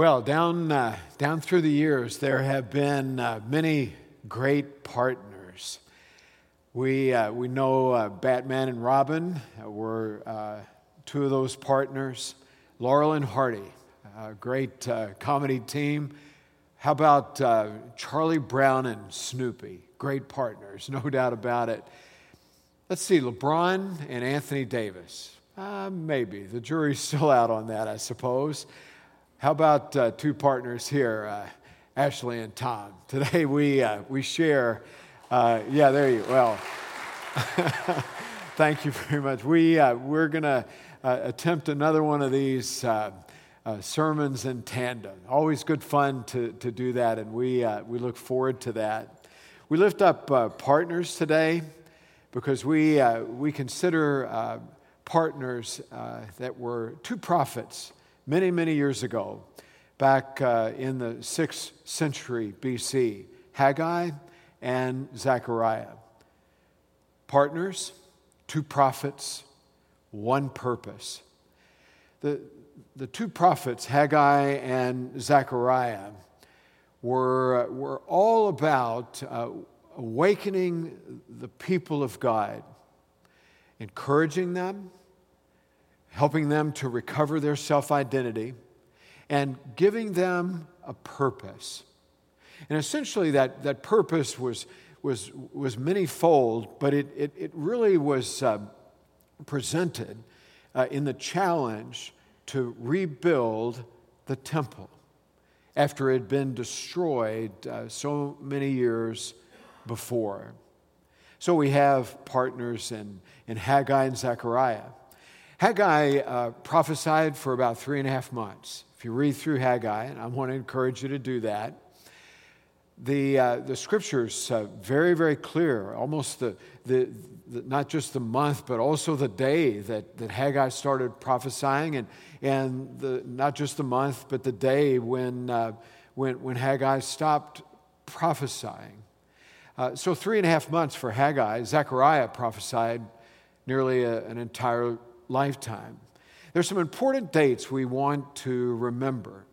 Well, down, uh, down through the years, there have been uh, many great partners. We, uh, we know uh, Batman and Robin were uh, two of those partners. Laurel and Hardy, a great uh, comedy team. How about Charlie Brown and Snoopy? Great partners, no doubt about it. Let's see, LeBron and Anthony Davis. maybe. The jury's still out on that, I suppose. How about uh, two partners here, uh, Ashley and Tom? Today we, uh, we share, uh, yeah, there you Well, thank you very much. We, uh, we're going to uh, attempt another one of these sermons in tandem. Always good fun to, to do that, and we, we look forward to that. We lift up partners today because we, we consider partners that were two prophets many, many years ago, back uh, in the 6th century BC, Haggai and Zechariah. Partners, two prophets, one purpose. The, the two prophets, Haggai and Zechariah, were, were all about uh, awakening the people of God, encouraging them, helping them to recover their self identity, and giving them a purpose. And essentially, that, that purpose was, was, was manyfold, but it, it, it really was uh, presented uh, in the challenge to rebuild the temple after it had been destroyed uh, so many years before. So we have partners in, in Haggai and Zechariah. Haggai uh, prophesied for about three and a half months. If you read through Haggai, and I want to encourage you to do that, the, uh, the scripture's uh, very, very clear, almost the, the, the, not just the month, but also the day that, that Haggai started prophesying, and, and the, not just the month, but the day when, uh, when, when Haggai stopped prophesying. Uh, so, three and a half months for Haggai. Zechariah prophesied nearly a, an entire lifetime. There's some important dates we want to remember.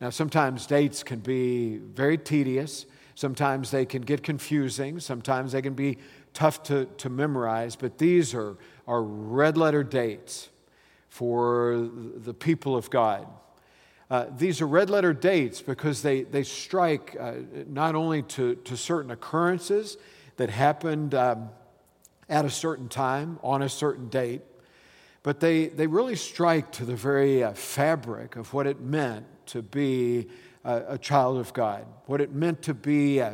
Now, sometimes dates can be very tedious, sometimes they can get confusing, sometimes they can be tough to, to memorize, but these are, are red letter dates for the people of God. Uh, these are red letter dates because they, they strike uh, not only to, to certain occurrences that happened um, at a certain time on a certain date, but they, they really strike to the very uh, fabric of what it meant to be a, a, child of God, what it meant to be uh,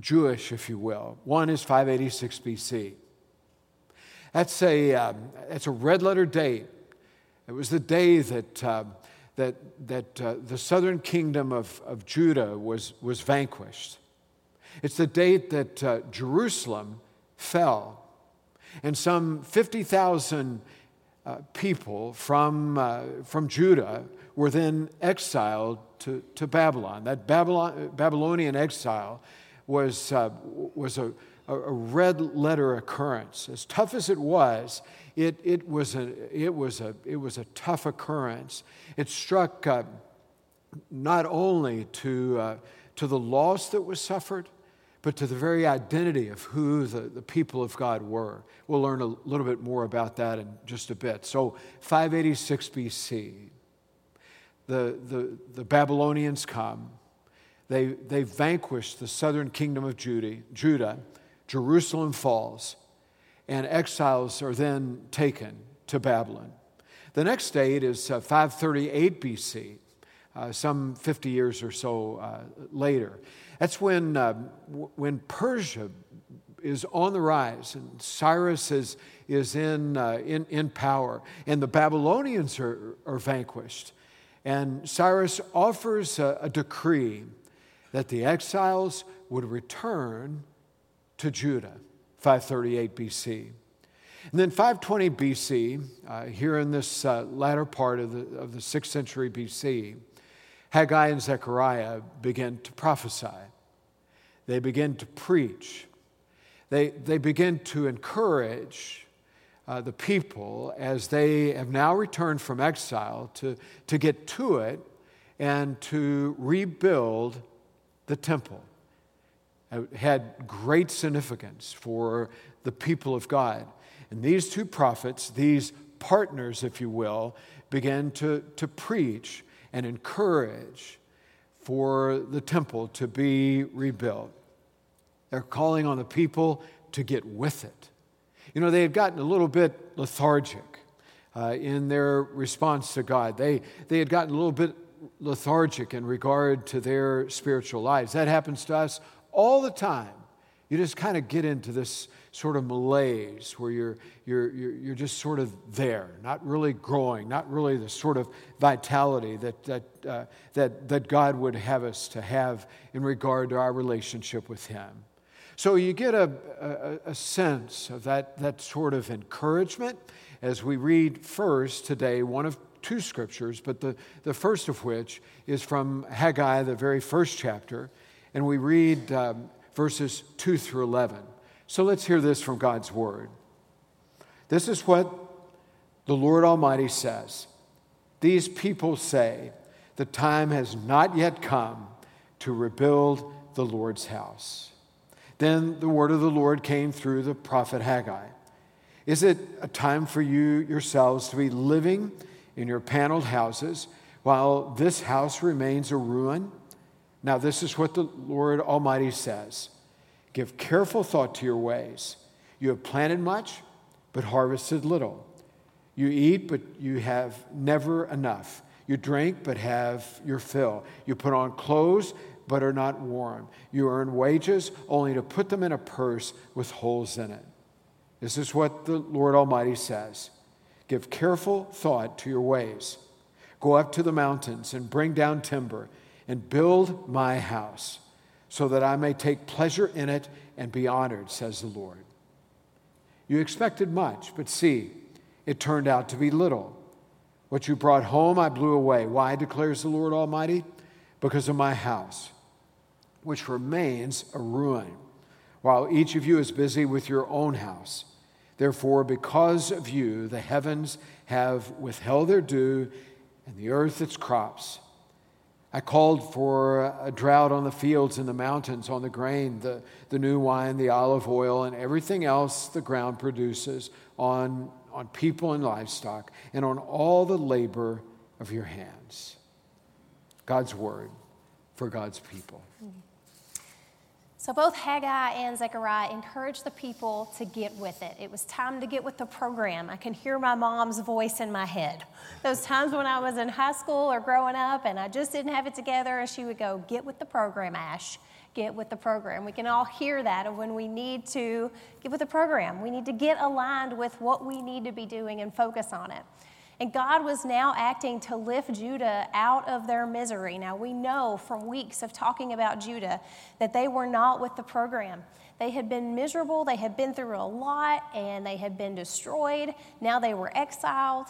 Jewish, if you will. One is 586 BC. That's a, um, that's a red letter date. It was the day that, uh, that, that uh, the southern kingdom of, of Judah was, was vanquished. It's the date that uh, Jerusalem fell. And some 50,000 uh, people from, uh, from Judah were then exiled to, to Babylon. That Babylon, Babylonian exile was, uh, was a, a red letter occurrence. As tough as it was, it, it, was, a, it, was, a, it was a tough occurrence. It struck uh, not only to, uh, to the loss that was suffered, but to the very identity of who the, the people of God were. We'll learn a little bit more about that in just a bit. So, 586 BC, the, the, the Babylonians come. They, they vanquish the southern kingdom of Judah. Jerusalem falls, and exiles are then taken to Babylon. The next date is uh, 538 BC, uh, some 50 years or so uh, later. That's when, uh, when Persia is on the rise and Cyrus is, is in, uh, in, in power and the Babylonians are, are vanquished. And Cyrus offers a, a decree that the exiles would return to Judah, 538 BC. And then 520 BC, uh, here in this uh, latter part of the, of the 6th century BC, Haggai and Zechariah begin to prophesy. They begin to preach. They, they begin to encourage uh, the people as they have now returned from exile to, to get to it and to rebuild the temple. It had great significance for the people of God. And these two prophets, these partners, if you will, began to, to preach and encourage for the temple to be rebuilt. They're calling on the people to get with it. You know, they had gotten a little bit lethargic uh, in their response to God. They, they had gotten a little bit lethargic in regard to their spiritual lives. That happens to us all the time. You just kind of get into this sort of malaise where you're, you're, you're, you're just sort of there, not really growing, not really the sort of vitality that, that, uh, that, that God would have us to have in regard to our relationship with Him. So you get a, a, a sense of that, that sort of encouragement as we read first today one of two scriptures, but the, the first of which is from Haggai, the very first chapter, and we read um, verses 2 through 11. So let's hear this from God's word. This is what the Lord Almighty says These people say, the time has not yet come to rebuild the Lord's house. Then the word of the Lord came through the prophet Haggai. Is it a time for you yourselves to be living in your paneled houses while this house remains a ruin? Now, this is what the Lord Almighty says Give careful thought to your ways. You have planted much, but harvested little. You eat, but you have never enough. You drink, but have your fill. You put on clothes, but are not warm. You earn wages only to put them in a purse with holes in it. This is what the Lord Almighty says Give careful thought to your ways. Go up to the mountains and bring down timber and build my house so that I may take pleasure in it and be honored, says the Lord. You expected much, but see, it turned out to be little. What you brought home, I blew away. Why, declares the Lord Almighty? Because of my house which remains a ruin, while each of you is busy with your own house. Therefore, because of you, the heavens have withheld their dew, and the earth its crops. I called for a drought on the fields and the mountains, on the grain, the, the new wine, the olive oil, and everything else the ground produces, on, on people and livestock, and on all the labor of your hands. God's word for God's people. Mm-hmm. So both Haggai and Zechariah encouraged the people to get with it. It was time to get with the program. I can hear my mom's voice in my head. Those times when I was in high school or growing up and I just didn't have it together, and she would go, Get with the program, Ash. Get with the program. We can all hear that of when we need to get with the program. We need to get aligned with what we need to be doing and focus on it. And God was now acting to lift Judah out of their misery. Now, we know from weeks of talking about Judah that they were not with the program. They had been miserable, they had been through a lot, and they had been destroyed. Now they were exiled.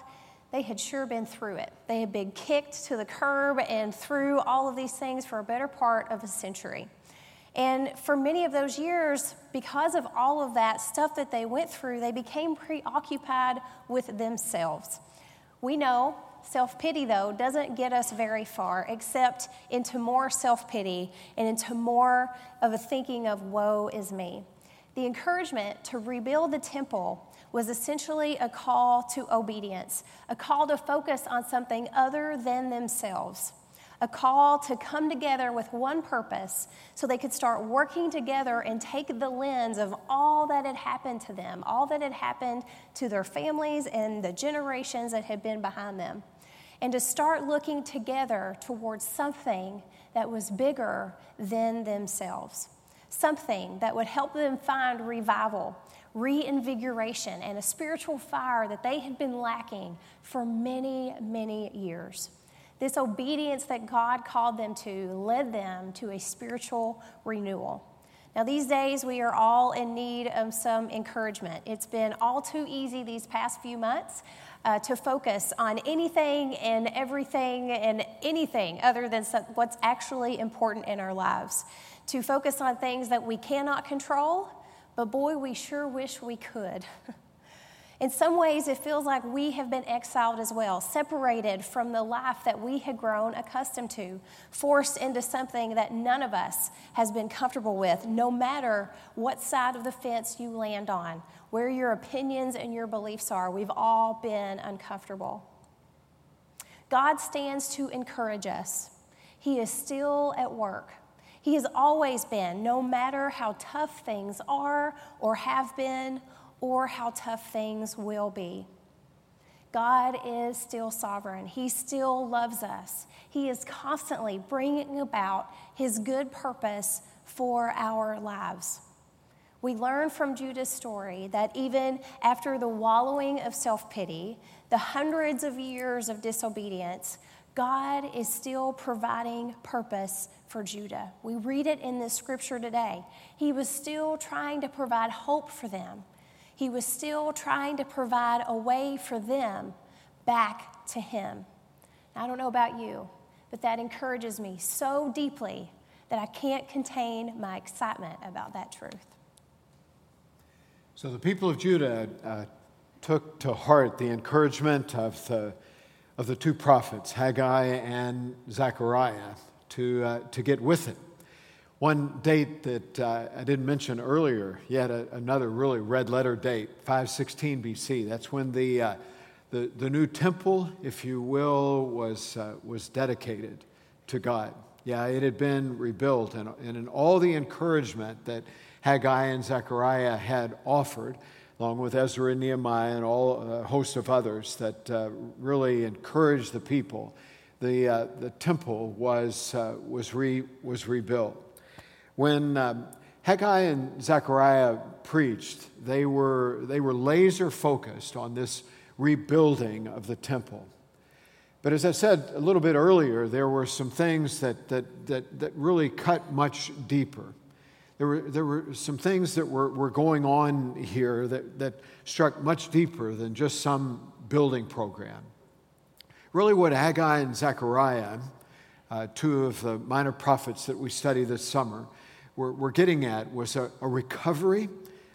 They had sure been through it. They had been kicked to the curb and through all of these things for a better part of a century. And for many of those years, because of all of that stuff that they went through, they became preoccupied with themselves. We know self pity, though, doesn't get us very far except into more self pity and into more of a thinking of woe is me. The encouragement to rebuild the temple was essentially a call to obedience, a call to focus on something other than themselves a call to come together with one purpose so they could start working together and take the lens of all that had happened to them, all that had happened to their families and the generations that had been behind them, and to start looking together towards something that was bigger than themselves, something that would help them find revival. Reinvigoration and a spiritual fire that they had been lacking for many, many years. This obedience that God called them to led them to a spiritual renewal. Now, these days, we are all in need of some encouragement. It's been all too easy these past few months uh, to focus on anything and everything and anything other than what's actually important in our lives. To focus on things that we cannot control, but boy, we sure wish we could. In some ways, it feels like we have been exiled as well, separated from the life that we had grown accustomed to, forced into something that none of us has been comfortable with, no matter what side of the fence you land on, where your opinions and your beliefs are. We've all been uncomfortable. God stands to encourage us. He is still at work. He has always been, no matter how tough things are or have been or how tough things will be. God is still sovereign. He still loves us. He is constantly bringing about His good purpose for our lives. We learn from Judah's story that even after the wallowing of self pity, the hundreds of years of disobedience, God is still providing purpose for Judah. We read it in this scripture today. He was still trying to provide hope for them. He was still trying to provide a way for them back to Him. I don't know about you, but that encourages me so deeply that I can't contain my excitement about that truth. So the people of Judah uh, took to heart the encouragement of the, of the two prophets, Haggai and Zechariah, to, uh, to get with it. One date that uh, I didn't mention earlier, yet another really red letter date, 516 BC. That's when the, uh, the, the new temple, if you will, was, uh, was dedicated to God. Yeah, it had been rebuilt, and, and in all the encouragement that Haggai and Zechariah had offered, along with Ezra and Nehemiah and all a uh, host of others that uh, really encouraged the people, the, uh, the temple was, was, re, was rebuilt. When um, Haggai and Zechariah preached, they were, they were laser focused on this rebuilding of the temple. But as I said a little bit earlier, there were some things that, that, that, that really cut much deeper. There were, there were some things that were, were going on here that, that struck much deeper than just some building program. Really, what Haggai and Zechariah, uh, two of the minor prophets that we study this summer, we're, we're getting at was a, a recovery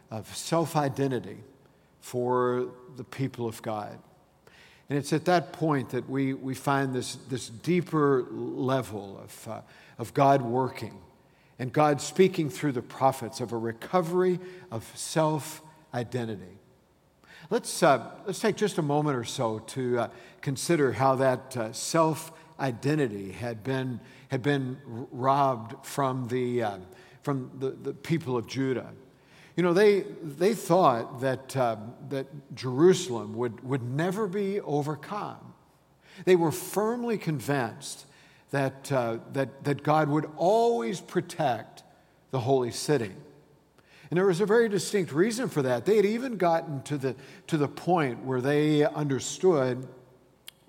of self identity for the people of God. And it's at that point that we, we find this, this deeper level of, uh, of God working and God speaking through the prophets of a recovery of self identity. Let's, uh, let's take just a moment or so to uh, consider how that uh, self identity had been, had been robbed from the, uh, from the, the people of Judah. You know, they, they thought that, uh, that Jerusalem would, would never be overcome. They were firmly convinced that, uh, that, that God would always protect the holy city. And there was a very distinct reason for that. They had even gotten to the, to the point where they understood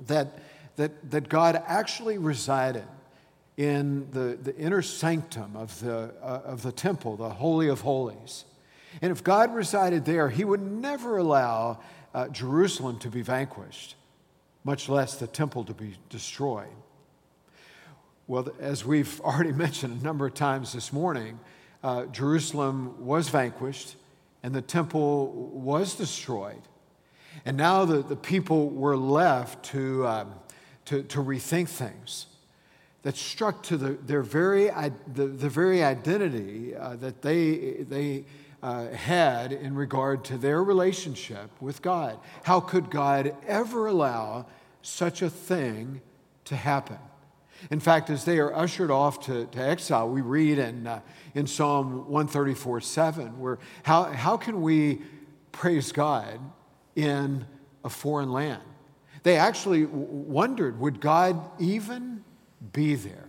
that, that, that God actually resided in the, the inner sanctum of the, uh, of the temple, the Holy of Holies. And if God resided there, he would never allow uh, Jerusalem to be vanquished, much less the temple to be destroyed. Well, as we've already mentioned a number of times this morning, uh, Jerusalem was vanquished and the temple was destroyed. And now the, the people were left to, um, to, to rethink things that struck to the, their very, the, the very identity uh, that they, they uh, had in regard to their relationship with God. How could God ever allow such a thing to happen? In fact, as they are ushered off to, to exile, we read in, uh, in Psalm 134 7, where how, how can we praise God in a foreign land? They actually wondered would God even be there?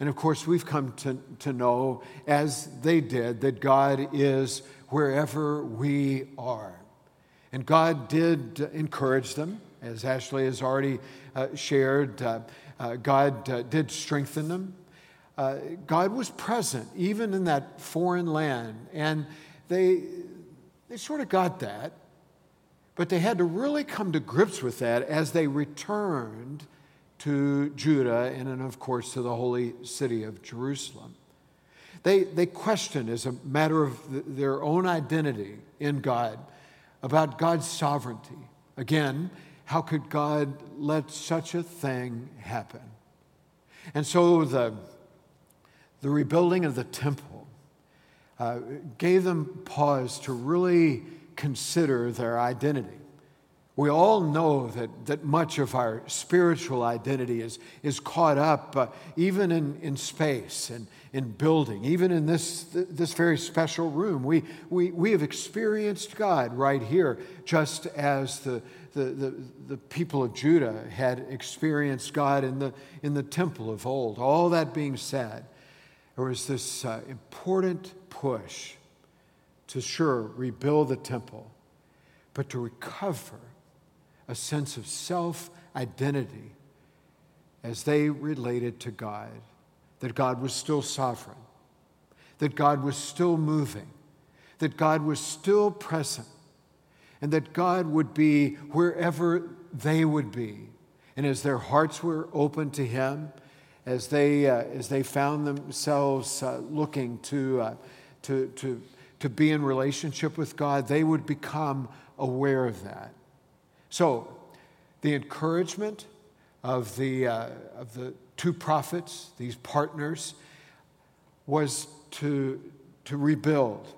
And of course, we've come to, to know, as they did, that God is wherever we are. And God did encourage them, as Ashley has already uh, shared. Uh, uh, God uh, did strengthen them. Uh, God was present even in that foreign land. And they, they sort of got that, but they had to really come to grips with that as they returned to Judah and, then, of course, to the holy city of Jerusalem. They, they questioned, as a matter of their own identity in God, about God's sovereignty. Again, how could God let such a thing happen? And so the, the rebuilding of the temple uh, gave them pause to really consider their identity. We all know that, that much of our spiritual identity is, is caught up uh, even in, in space and in building, even in this, this very special room. We, we, we have experienced God right here, just as the, the, the, the people of Judah had experienced God in the, in the temple of old. All that being said, there was this uh, important push to sure rebuild the temple, but to recover a sense of self identity as they related to God, that God was still sovereign, that God was still moving, that God was still present, and that God would be wherever they would be. And as their hearts were open to Him, as they, uh, as they found themselves uh, looking to, uh, to, to, to be in relationship with God, they would become aware of that. So, the encouragement of the, uh, of the two prophets, these partners, was to, to rebuild,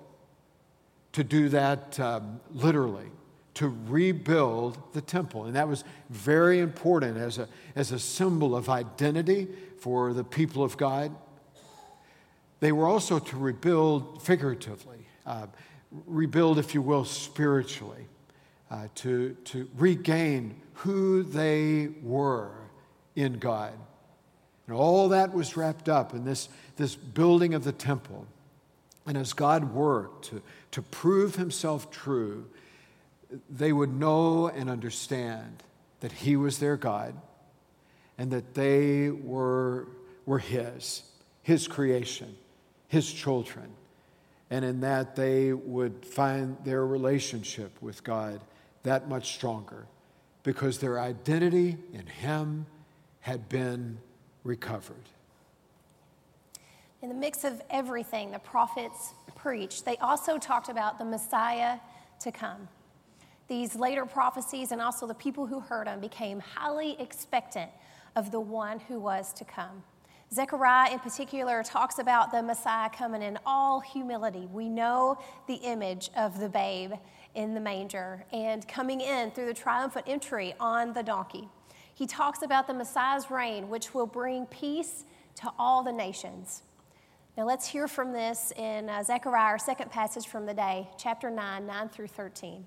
to do that um, literally, to rebuild the temple. And that was very important as a, as a symbol of identity for the people of God. They were also to rebuild figuratively, uh, rebuild, if you will, spiritually uh, to, to regain who they were in God. And all that was wrapped up in this, this building of the temple. And as God worked to, to prove himself true, they would know and understand that he was their God and that they were, were his, his creation, his children. And in that, they would find their relationship with God that much stronger because their identity in Him had been recovered. In the mix of everything the prophets preached, they also talked about the Messiah to come. These later prophecies and also the people who heard them became highly expectant of the one who was to come. Zechariah, in particular, talks about the Messiah coming in all humility. We know the image of the babe in the manger and coming in through the triumphant entry on the donkey. He talks about the Messiah's reign, which will bring peace to all the nations. Now let's hear from this in uh, Zechariah, our second passage from the day, chapter 9, 9 through 13.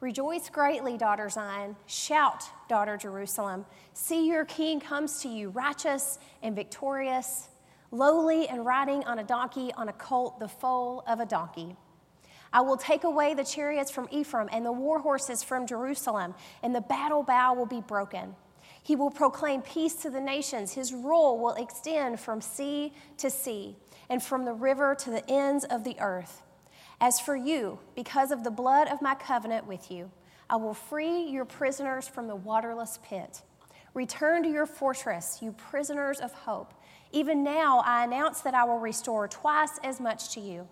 Rejoice greatly, daughter Zion. Shout, daughter Jerusalem. See, your king comes to you, righteous and victorious, lowly and riding on a donkey, on a colt, the foal of a donkey. I will take away the chariots from Ephraim and the war horses from Jerusalem, and the battle bow will be broken. He will proclaim peace to the nations. His rule will extend from sea to sea and from the river to the ends of the earth. As for you, because of the blood of my covenant with you, I will free your prisoners from the waterless pit. Return to your fortress, you prisoners of hope. Even now, I announce that I will restore twice as much to you.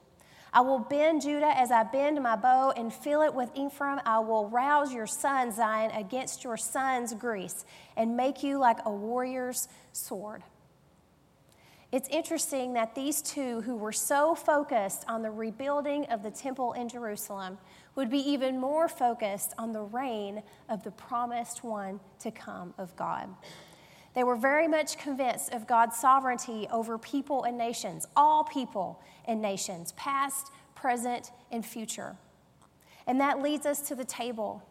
I will bend Judah as I bend my bow and fill it with Ephraim. I will rouse your son, Zion, against your son's Greece and make you like a warrior's sword. It's interesting that these two, who were so focused on the rebuilding of the temple in Jerusalem, would be even more focused on the reign of the promised one to come of God. They were very much convinced of God's sovereignty over people and nations, all people and nations, past, present, and future. And that leads us to the table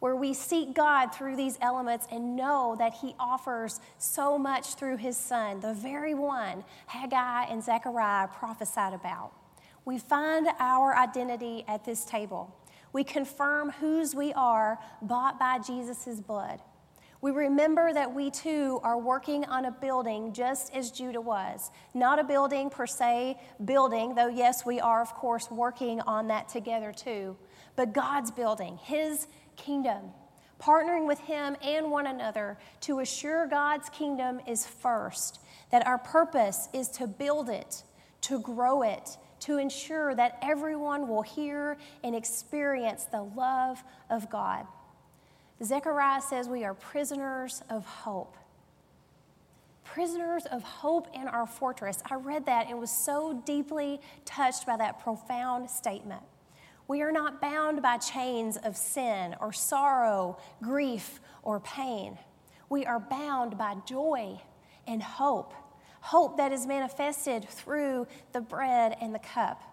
where we seek God through these elements and know that He offers so much through His Son, the very one Haggai and Zechariah prophesied about. We find our identity at this table. We confirm whose we are, bought by Jesus' blood. We remember that we too are working on a building just as Judah was. Not a building per se, building, though, yes, we are, of course, working on that together too, but God's building, His kingdom, partnering with Him and one another to assure God's kingdom is first, that our purpose is to build it, to grow it, to ensure that everyone will hear and experience the love of God. Zechariah says we are prisoners of hope. Prisoners of hope in our fortress. I read that and was so deeply touched by that profound statement. We are not bound by chains of sin or sorrow, grief, or pain. We are bound by joy and hope, hope that is manifested through the bread and the cup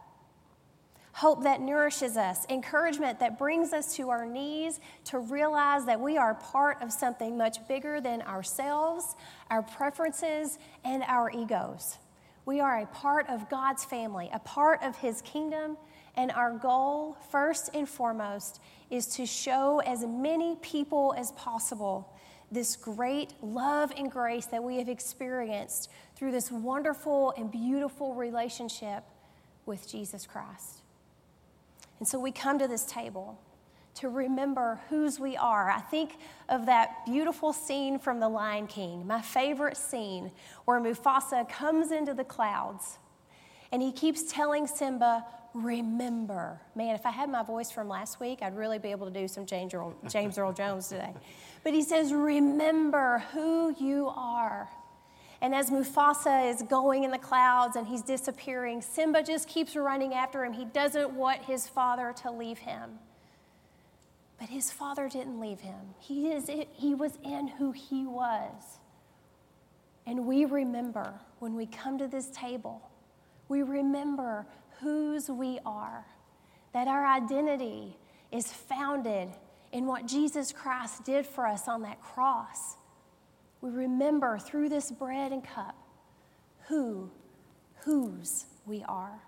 hope that nourishes us, encouragement that brings us to our knees to realize that we are part of something much bigger than ourselves, our preferences, and our egos. We are a part of God's family, a part of His kingdom, and our goal, first and foremost, is to show as many people as possible this great love and grace that we have experienced through this wonderful and beautiful relationship with Jesus Christ. And so we come to this table to remember whose we are. I think of that beautiful scene from The Lion King, my favorite scene, where Mufasa comes into the clouds and he keeps telling Simba, Remember. Man, if I had my voice from last week, I'd really be able to do some James Earl, James Earl Jones today. But he says, Remember who you are. And as Mufasa is going in the clouds and he's disappearing, Simba just keeps running after him. He doesn't want his father to leave him. But his father didn't leave him, he, is, he was in who he was. And we remember when we come to this table, we remember whose we are, that our identity is founded in what Jesus Christ did for us on that cross we remember through this bread and cup who, whose we are.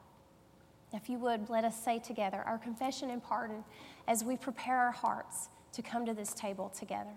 If you would, let us say together our confession and pardon as we prepare our hearts to come to this table together.